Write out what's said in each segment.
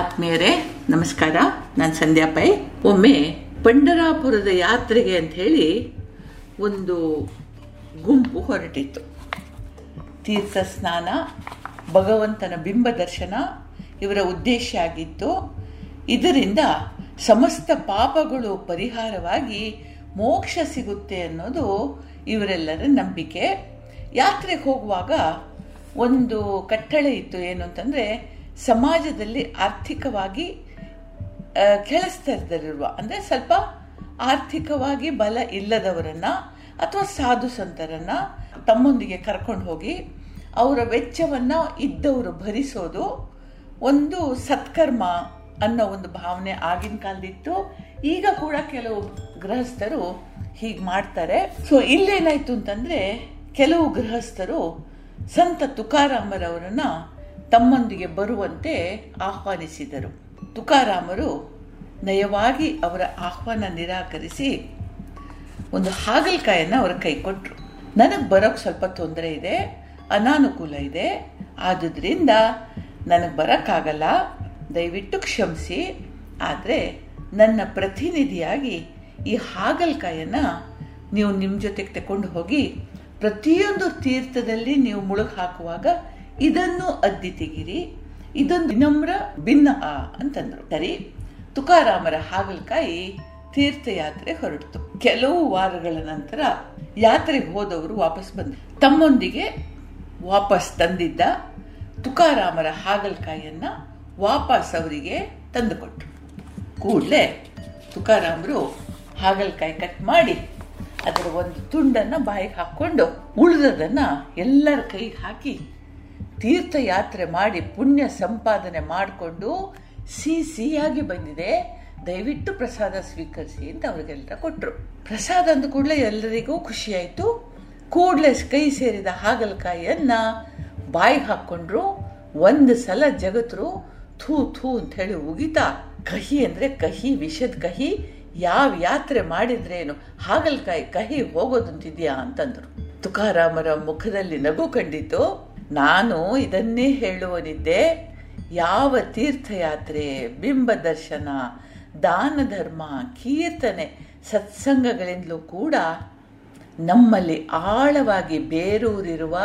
ಆತ್ಮೀಯರೇ, ನಮಸ್ಕಾರ. ನಾನು ಸಂಧ್ಯಾ ಪೈ. ಒಮ್ಮೆ ಪಂಡರಾಪುರದ ಯಾತ್ರೆಗೆ ಅಂತ ಹೇಳಿ ಒಂದು ಗುಂಪು ಹೊರಟಿತ್ತು. ತೀರ್ಥ ಸ್ನಾನ, ಭಗವಂತನ ಬಿಂಬ ದರ್ಶನ ಇವರ ಉದ್ದೇಶ ಆಗಿತ್ತು. ಇದರಿಂದ ಸಮಸ್ತ ಪಾಪಗಳು ಪರಿಹಾರವಾಗಿ ಮೋಕ್ಷ ಸಿಗುತ್ತೆ ಅನ್ನೋದು ಇವರೆಲ್ಲರ ನಂಬಿಕೆ. ಯಾತ್ರೆಗೆ ಹೋಗುವಾಗ ಒಂದು ಕಟ್ಟಳೆ ಇತ್ತು. ಏನು ಅಂತಂದರೆ ಸಮಾಜದಲ್ಲಿ ಆರ್ಥಿಕವಾಗಿ ಕೆಳಸ್ತರದಲ್ಲಿರುವ ಅಂದರೆ ಸ್ವಲ್ಪ ಆರ್ಥಿಕವಾಗಿ ಬಲ ಇಲ್ಲದವರನ್ನ ಅಥವಾ ಸಾಧು ಸಂತರನ್ನ ತಮ್ಮೊಂದಿಗೆ ಕರ್ಕೊಂಡು ಹೋಗಿ ಅವರ ವೆಚ್ಚವನ್ನು ಇದ್ದವರು ಭರಿಸೋದು ಒಂದು ಸತ್ಕರ್ಮ ಅನ್ನೋ ಒಂದು ಭಾವನೆ ಆಗಿನ ಕಾಲದಿತ್ತು. ಈಗ ಕೂಡ ಕೆಲವು ಗೃಹಸ್ಥರು ಹೀಗೆ ಮಾಡ್ತಾರೆ. ಸೊ ಇಲ್ಲೇನಾಯ್ತು ಅಂತಂದ್ರೆ, ಕೆಲವು ಗೃಹಸ್ಥರು ಸಂತ ತುಕಾರಾಮರವರನ್ನ ತಮ್ಮೊಂದಿಗೆ ಬರುವಂತೆ ಆಹ್ವಾನಿಸಿದರು. ತುಕಾರಾಮರು ನಯವಾಗಿ ಅವರ ಆಹ್ವಾನ ನಿರಾಕರಿಸಿ ಒಂದು ಹಾಗಲಕಾಯನ್ನು ಅವರ ಕೈ ಕೊಟ್ಟರು ನನಗೆ ಬರೋಕ್ಕೆ ಸ್ವಲ್ಪ ತೊಂದರೆ ಇದೆ, ಅನಾನುಕೂಲ ಇದೆ, ಆದುದರಿಂದ ನನಗೆ ಬರೋಕ್ಕಾಗಲ್ಲ, ದಯವಿಟ್ಟು ಕ್ಷಮಿಸಿ. ಆದರೆ ನನ್ನ ಪ್ರತಿನಿಧಿಯಾಗಿ ಈ ಹಾಗಲಕಾಯನ್ನು ನೀವು ನಿಮ್ಮ ಜೊತೆಗೆ ತಗೊಂಡು ಹೋಗಿ ಪ್ರತಿಯೊಂದು ತೀರ್ಥದಲ್ಲಿ ನೀವು ಮುಳುಗು ಹಾಕುವಾಗ ಇದನ್ನು ಅದ್ದಿ ತೆಗಿರಿ. ಇದೊಂದು ವಿನಮ್ರ ಭಿನ್ನ ಅಂತಂದ್ರು. ಸರಿ, ತುಕಾರಾಮರ ಹಾಗಲಕಾಯಿ ತೀರ್ಥಯಾತ್ರೆ ಹೊರಟಿತು ಕೆಲವು ವಾರಗಳ ನಂತರ ಯಾತ್ರೆಗೆ ಹೋದವರು ವಾಪಸ್ ಬಂದರು. ತಮ್ಮೊಂದಿಗೆ ವಾಪಸ್ ತಂದಿದ್ದ ತುಕಾರಾಮರ ಹಾಗಲಕಾಯಿಯನ್ನ ವಾಪಸ್ ಅವರಿಗೆ ತಂದುಕೊಟ್ರು. ಕೂಡಲೇ ತುಕಾರಾಮರು ಹಾಗಲಕಾಯಿ ಕಟ್ ಮಾಡಿ ಅದರ ಒಂದು ತುಂಡನ್ನು ಬಾಯಿಗೆ ಹಾಕ್ಕೊಂಡು ಉಳಿದದನ್ನ ಎಲ್ಲರ ಕೈಗೆ ಹಾಕಿ ತೀರ್ಥಯಾತ್ರೆ ಮಾಡಿ ಪುಣ್ಯ ಸಂಪಾದನೆ ಮಾಡಿಕೊಂಡು ಸಿಹಿ ಸಿಹಿಯಾಗಿ ಬಂದಿದೆ. ದಯವಿಟ್ಟು ಪ್ರಸಾದ ಸ್ವೀಕರಿಸಿ ಅಂತ ಅವ್ರಿಗೆಲ್ಲ ಕೊಟ್ಟರು ಪ್ರಸಾದ ಅಂದ ಕೂಡಲೇ ಎಲ್ಲರಿಗೂ ಖುಷಿಯಾಯಿತು. ಕೂಡಲೇ ಕೈ ಸೇರಿದ ಹಾಗಲಕಾಯಿಯನ್ನು ಬಾಯಿ ಹಾಕ್ಕೊಂಡ್ರು. ಒಂದು ಸಲ ಜಗತ್ರು ಥೂ ಥೂ ಅಂತ ಹೇಳಿ ಉಗಿತಾ, ಕಹಿ ಅಂದರೆ ಕಹಿ, ವಿಷದ ಕಹಿ, ಯಾವ ಯಾತ್ರೆ ಮಾಡಿದ್ರೇನು, ಹಾಗಲಕಾಯಿ ಕಹಿ ಹೋಗೋದಂತಿದೆಯಾ ಅಂತಂದರು. ತುಕಾರಾಮರ ಮುಖದಲ್ಲಿ ನಗು ಕಂಡಿತು ನಾನು ಇದನ್ನೇ ಹೇಳುವನಿದ್ದೆ, ಯಾವ ತೀರ್ಥಯಾತ್ರೆ, ಬಿಂಬ ದರ್ಶನ, ದಾನ ಧರ್ಮ, ಕೀರ್ತನೆ, ಸತ್ಸಂಗಗಳಿಂದಲೂ ಕೂಡ ನಮ್ಮಲ್ಲಿ ಆಳವಾಗಿ ಬೇರೂರಿರುವ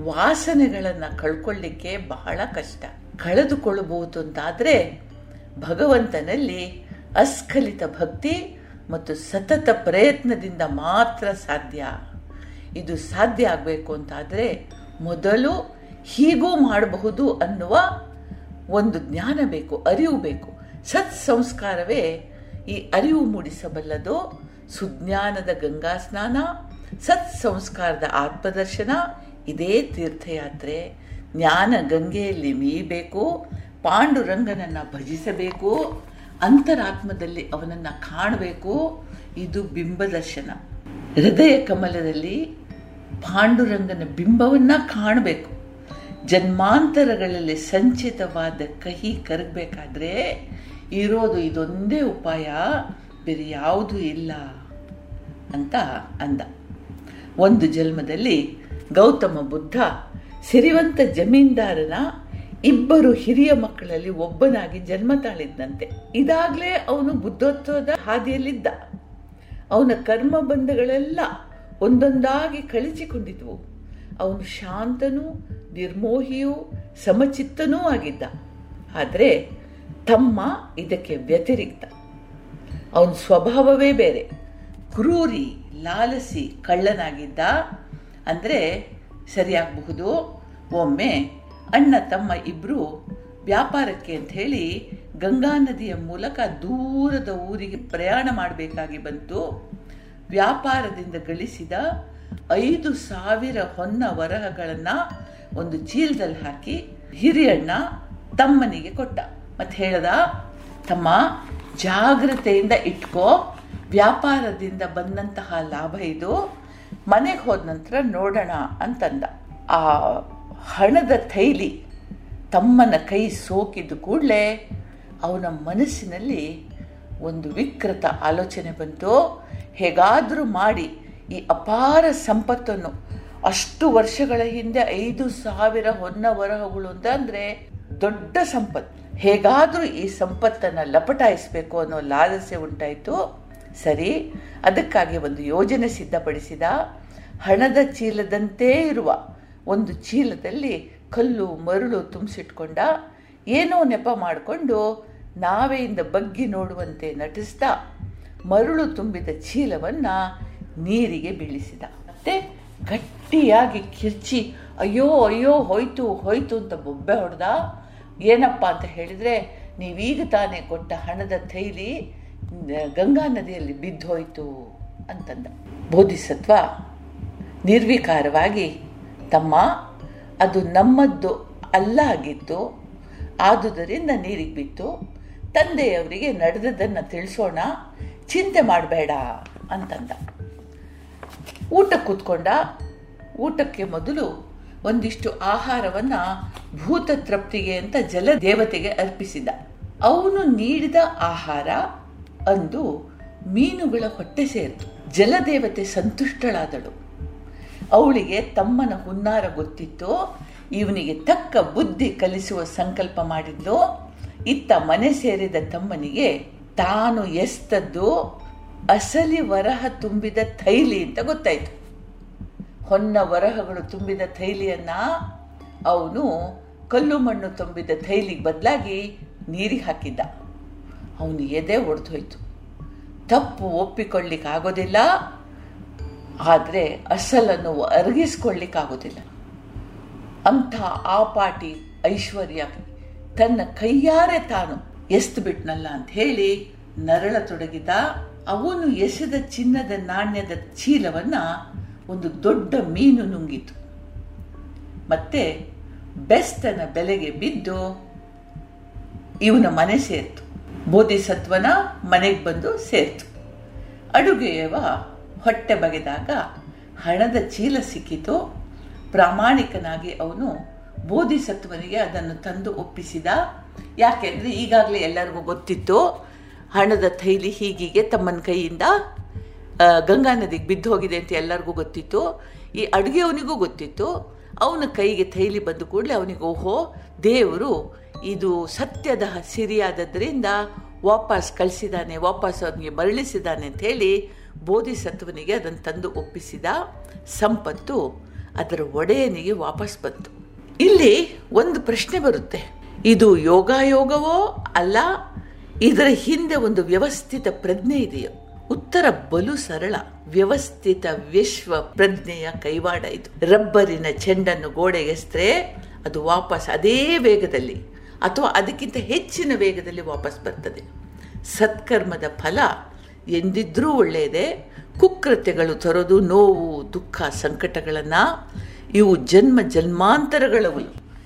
ವಾಸನೆಗಳನ್ನು ಕಳ್ಕೊಳ್ಳಿಕ್ಕೆ ಬಹಳ ಕಷ್ಟ. ಕಳೆದುಕೊಳ್ಳಬಹುದು ಅಂತಾದರೆ ಭಗವಂತನಲ್ಲಿ ಅಸ್ಖಲಿತ ಭಕ್ತಿ ಮತ್ತು ಸತತ ಪ್ರಯತ್ನದಿಂದ ಮಾತ್ರ ಸಾಧ್ಯ. ಇದು ಸಾಧ್ಯ ಆಗಬೇಕು ಅಂತಾದರೆ ಮೊದಲು ಹೀಗೂ ಮಾಡಬಹುದು ಅನ್ನುವ ಒಂದು ಜ್ಞಾನ ಬೇಕು, ಅರಿವು ಬೇಕು. ಸತ್ ಸಂಸ್ಕಾರವೇ ಈ ಅರಿವು ಮೂಡಿಸಬಲ್ಲದು. ಸುಜ್ಞಾನದ ಗಂಗಾ ಸ್ನಾನ ಸತ್ ಸಂಸ್ಕಾರದ ಆತ್ಮದರ್ಶನ, ಇದೇ ತೀರ್ಥಯಾತ್ರೆ. ಜ್ಞಾನ ಗಂಗೆಯಲ್ಲಿ ಮೀಯಬೇಕು ಪಾಂಡುರಂಗನನ್ನು ಭಜಿಸಬೇಕು, ಅಂತರಾತ್ಮದಲ್ಲಿ ಅವನನ್ನು ಕಾಣಬೇಕು. ಇದು ಬಿಂಬದರ್ಶನ. ಹೃದಯ ಕಮಲದಲ್ಲಿ ಪಾಂಡುರಂಗನ ಬಿಂಬವನ್ನ ಕಾಣಬೇಕು. ಜನ್ಮಾಂತರಗಳಲ್ಲಿ ಸಂಚಿತವಾದ ಕಹಿ ಕರಗಬೇಕಾದ್ರೆ ಇರೋದು ಇದೊಂದೇ ಉಪಾಯ, ಬೇರೆ ಯಾವುದೂ ಇಲ್ಲ ಅಂತ ಅಂದ. ಒಂದು ಜನ್ಮದಲ್ಲಿ ಗೌತಮ ಬುದ್ಧ ಸಿರಿವಂತ ಜಮೀನ್ದಾರನ ಇಬ್ಬರು ಹಿರಿಯ ಮಕ್ಕಳಲ್ಲಿ ಒಬ್ಬನಾಗಿ ಜನ್ಮ ತಾಳಿದ್ದಂತೆ ಇದಾಗಲೇ ಅವನು ಬುದ್ಧತ್ವದ ಹಾದಿಯಲ್ಲಿದ್ದ. ಅವನ ಕರ್ಮ ಬಂಧಗಳೆಲ್ಲ ಒಂದೊಂದಾಗಿ ಕಳಚಿಕೊಂಡಿದ್ವು. ಅವನು ಶಾಂತನೂ, ನಿರ್ಮೋಹಿಯೂ, ಸಮಚಿತ್ತನೂ ಆಗಿದ್ದ. ಆದರೆ ತಮ್ಮ ಇದಕ್ಕೆ ವ್ಯತಿರಿಕ್ತ. ಅವನ ಸ್ವಭಾವವೇ ಬೇರೆ. ಕ್ರೂರಿ, ಲಾಲಸಿ, ಕಳ್ಳನಾಗಿದ್ದ. ಅಂದರೆ ಸರಿಯಾಗಬಹುದು? ಒಮ್ಮೆ ಅಣ್ಣ ತಮ್ಮ ಇಬ್ಬರು ವ್ಯಾಪಾರಕ್ಕೆ ಅಂತ ಹೇಳಿ ಗಂಗಾ ನದಿಯ ಮೂಲಕ ದೂರದ ಊರಿಗೆ ಪ್ರಯಾಣ ಮಾಡಬೇಕಾಗಿ ಬಂತು. ವ್ಯಾಪಾರದಿಂದ ಗಳಿಸಿದ ಐದು ಸಾವಿರ ಹೊನ್ನ ವರಹಗಳನ್ನು ಒಂದು ಚೀಲದಲ್ಲಿ ಹಾಕಿ ಹಿರಿಯಣ್ಣ ತಮ್ಮನಿಗೆ ಕೊಟ್ಟ. ಮತ್ತೆ ಹೇಳದ, ತಮ್ಮ ಜಾಗ್ರತೆಯಿಂದ ಇಟ್ಕೋ, ವ್ಯಾಪಾರದಿಂದ ಬಂದಂತಹ ಲಾಭ ಇದು, ಮನೆಗೆ ಹೋದ ನಂತರ ನೋಡೋಣ ಅಂತಂದ. ಆ ಹಣದ ಥೈಲಿ ತಮ್ಮನ ಕೈ ಸೋಕಿದ ಕೂಡಲೇ ಅವನ ಮನಸ್ಸಿನಲ್ಲಿ ಒಂದು ವಿಕೃತ ಆಲೋಚನೆ ಬಂತು, ಹೇಗಾದರೂ ಮಾಡಿ ಈ ಅಪಾರ ಸಂಪತ್ತನ್ನು ಅಷ್ಟು ವರ್ಷಗಳ ಹಿಂದೆ ಐದು ಸಾವಿರ ಹೊನ್ನ ವರಹಗಳು ಅಂತಂದರೆ ದೊಡ್ಡ ಸಂಪತ್ತು. ಹೇಗಾದರೂ ಈ ಸಂಪತ್ತನ್ನು ಲಪಟಾಯಿಸಬೇಕು ಅನ್ನೋ ಲಾಲಸೆ ಉಂಟಾಯಿತು. ಸರಿ, ಅದಕ್ಕಾಗಿ ಒಂದು ಯೋಜನೆ ಸಿದ್ಧಪಡಿಸಿದ. ಹಣದ ಚೀಲದಂತೆ ಇರುವ ಒಂದು ಚೀಲದಲ್ಲಿ ಕಲ್ಲು ಮರಳು ತುಂಬಿಸಿಟ್ಕೊಂಡ, ಏನೋ ನೆಪ ಮಾಡಿಕೊಂಡು ನಾವೆಯಿಂದ ಬಗ್ಗಿ ನೋಡುವಂತೆ ನಟಿಸ್ತಾ ಮರಳು ತುಂಬಿದ ಚೀಲವನ್ನು ನೀರಿಗೆ ಬೀಳಿಸಿದ. ಮತ್ತೆ ಗಟ್ಟಿಯಾಗಿ ಕಿರ್ಚಿ, ಅಯ್ಯೋ ಅಯ್ಯೋ, ಹೋಯ್ತು ಹೋಯ್ತು ಅಂತ ಬೊಬ್ಬೆ ಹೊಡೆದ. ಏನಪ್ಪ ಅಂತ ಹೇಳಿದರೆ, ನೀವೀಗ ತಾನೇ ಕೊಟ್ಟ ಹಣದ ಥೈಲಿ ಗಂಗಾ ನದಿಯಲ್ಲಿ ಬಿದ್ದೋಯ್ತು ಅಂತಂದ. ಬೋಧಿಸತ್ವ ನಿರ್ವಿಕಾರವಾಗಿ, ತಮ್ಮ, ಅದು ನಮ್ಮದ್ದು ಅಲ್ಲ ಆಗಿತ್ತು ಆದುದರಿಂದ ನೀರಿಗೆ ಬಿತ್ತು. ತಂದೆಯವರಿಗೆ ನಡೆದದ್ದನ್ನು ತಿಳಿಸೋಣ, ಚಿಂತೆ ಮಾಡಬೇಡ ಅಂತಂದ. ಊಟ ಕೂತ್ಕೊಂಡ. ಊಟಕ್ಕೆ ಮೊದಲು ಒಂದಿಷ್ಟು ಆಹಾರವನ್ನು ಭೂತ ತೃಪ್ತಿಗೆ ಅಂತ ಜಲ ದೇವತೆಗೆ ಅರ್ಪಿಸಿದ. ಅವನು ನೀಡಿದ ಆಹಾರ ಅಂದು ಮೀನುಗಳ ಹೊಟ್ಟೆ ಸೇರಿತು. ಜಲದೇವತೆ ಸಂತುಷ್ಟಳಾದಳು. ಅವಳಿಗೆ ತಮ್ಮನ ಹುನ್ನಾರ ಗೊತ್ತಿತ್ತು, ಇವನಿಗೆ ತಕ್ಕ ಬುದ್ಧಿ ಕಲಿಸುವ ಸಂಕಲ್ಪ ಮಾಡಿದ್ಲು ಇತ್ತ ಮನೆ ಸೇರಿದ ತಮ್ಮನಿಗೆ, ತಾನು ಎಸ್ತದ್ದು ಅಸಲಿ ವರಹ ತುಂಬಿದ ಥೈಲಿ ಅಂತ ಗೊತ್ತಾಯ್ತು. ಹೊನ್ನ ವರಹಗಳು ತುಂಬಿದ ಥೈಲಿಯನ್ನ ಅವನು ಕಲ್ಲು ಮಣ್ಣು ತುಂಬಿದ ಥೈಲಿಗೆ ಬದಲಾಗಿ ನೀರಿಗೆ ಹಾಕಿದ್ದ. ಅವನು ಎದೆ ಹೊಡೆದೋಯ್ತು ತಪ್ಪು ಒಪ್ಪಿಕೊಳ್ಳಿಕ್ಕಾಗೋದಿಲ್ಲ, ಆದರೆ ಅಸಲನ್ನು ಅರಗಿಸ್ಕೊಳ್ಳಿಕ್ಕಾಗೋದಿಲ್ಲ. ಅಂಥ ಆ ಪಾಟಿ ಐಶ್ವರ್ಯ ತನ್ನ ಕೈಯಾರೆ ತಾನು ಎಸ್ತು ಬಿಟ್ನಲ್ಲ ಅಂತ ಹೇಳಿ ನರಳತೊಡಗಿದ ಅವನು ಎಸೆದ ಚಿನ್ನದ ನಾಣ್ಯದ ಚೀಲವನ್ನ ಒಂದು ದೊಡ್ಡ ಮೀನು ನುಂಗಿತು. ಮತ್ತೆ ಬೆಸ್ತನ ಬೆಲೆಗೆ ಬಿದ್ದು ಇವನ ಮನೆ ಸೇರ್ತು. ಬೋಧಿಸತ್ವನ ಮನೆಗೆ ಬಂದು ಸೇರ್ತು. ಅಡುಗೆಯವ ಹೊಟ್ಟೆ ಬಗೆದಾಗ ಹಣದ ಚೀಲ ಸಿಕ್ಕಿತು. ಪ್ರಾಮಾಣಿಕನಾಗಿ ಅವನು ಬೋಧಿಸತ್ವನಿಗೆ ಅದನ್ನು ತಂದು ಒಪ್ಪಿಸಿದ. ಯಾಕೆಂದರೆ ಈಗಾಗಲೇ ಎಲ್ಲರಿಗೂ ಗೊತ್ತಿತ್ತು, ಹಣದ ಥೈಲಿ ಹೀಗೀಗೆ ತಮ್ಮನ ಕೈಯಿಂದ ಗಂಗಾ ನದಿಗೆ ಬಿದ್ದು ಹೋಗಿದೆ ಅಂತ ಎಲ್ಲರಿಗೂ ಗೊತ್ತಿತ್ತು. ಈ ಅಡುಗೆಯವನಿಗೂ ಗೊತ್ತಿತ್ತು. ಅವನ ಕೈಗೆ ಥೈಲಿ ಬಂದ ಕೂಡಲೇ ಅವನಿಗೆ, ಓಹೋ, ದೇವರು, ಇದು ಸತ್ಯದ ಸಿರಿಯಾದದ್ರಿಂದ ವಾಪಸ್ ಕಳಿಸಿದ್ದಾನೆ, ವಾಪಸ್ ಅವನಿಗೆ ಮರಳಿಸಿದ್ದಾನೆ ಅಂತ ಹೇಳಿ ಬೋಧಿಸತ್ವನಿಗೆ ಅದನ್ನು ತಂದು ಒಪ್ಪಿಸಿದ. ಸಂಪತ್ತು ಅದರ ಒಡೆಯನಿಗೆ ವಾಪಸ್ ಬಂತು. ಇಲ್ಲಿ ಒಂದು ಪ್ರಶ್ನೆ ಬರುತ್ತೆ. ಇದು ಯೋಗಾಯೋಗವೋ ಅಲ್ಲ, ಇದರ ಹಿಂದೆ ಒಂದು ವ್ಯವಸ್ಥಿತ ಪ್ರಜ್ಞೆ ಇದೆಯೋ? ಉತ್ತರ ಬಲು ಸರಳ. ವ್ಯವಸ್ಥಿತ ವಿಶ್ವ ಪ್ರಜ್ಞೆಯ ಕೈವಾಡ ಇದು. ರಬ್ಬರಿನ ಚೆಂಡನ್ನು ಗೋಡೆಗೆಸ್ತ್ರೆ ಅದು ವಾಪಸ್ ಅದೇ ವೇಗದಲ್ಲಿ, ಅಥವಾ ಅದಕ್ಕಿಂತ ಹೆಚ್ಚಿನ ವೇಗದಲ್ಲಿ ವಾಪಸ್ ಬರ್ತದೆ. ಸತ್ಕರ್ಮದ ಫಲ ಎಂದಿದ್ರೂ ಒಳ್ಳೆಯದೇ. ಕುಕೃತ್ಯಗಳು ತರೋದು ನೋವು, ದುಃಖ, ಸಂಕಟಗಳನ್ನು ಇವು ಜನ್ಮ ಜನ್ಮಾಂತರಗಳವು.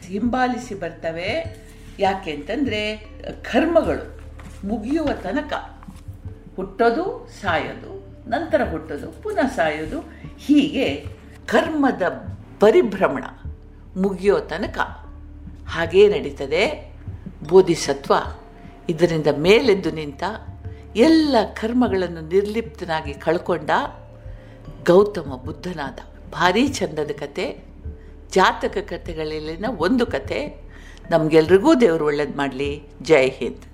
ಹಿಂಬಾಲಿಸಿ ಬರ್ತವೆ. ಯಾಕೆ ಅಂತಂದರೆ, ಕರ್ಮಗಳು ಮುಗಿಯುವ ತನಕ. ಹುಟ್ಟೋದು, ಸಾಯೋದು, ನಂತರ ಹುಟ್ಟೋದು, ಪುನಃ ಸಾಯೋದು, ಹೀಗೆ ಕರ್ಮದ ಪರಿಭ್ರಮಣ ಮುಗಿಯೋ ತನಕ. ಹಾಗೇ ನಡೀತದೆ. ಬೋಧಿಸತ್ವ ಇದರಿಂದ ಮೇಲೆದ್ದು ನಿಂತ ಎಲ್ಲ ಕರ್ಮಗಳನ್ನು ನಿರ್ಲಿಪ್ತನಾಗಿ ಕಳ್ಕೊಂಡ ಗೌತಮ ಬುದ್ಧನಾದ ಭಾರೀ ಚಂದದ ಕತೆ ಜಾತಕ ಕಥೆಗಳಲ್ಲಿನ ಒಂದು ಕತೆ. ನಮಗೆಲ್ರಿಗೂ ದೇವರು ಒಳ್ಳೇದು ಮಾಡಲಿ. ಜೈ ಹಿಂದ್.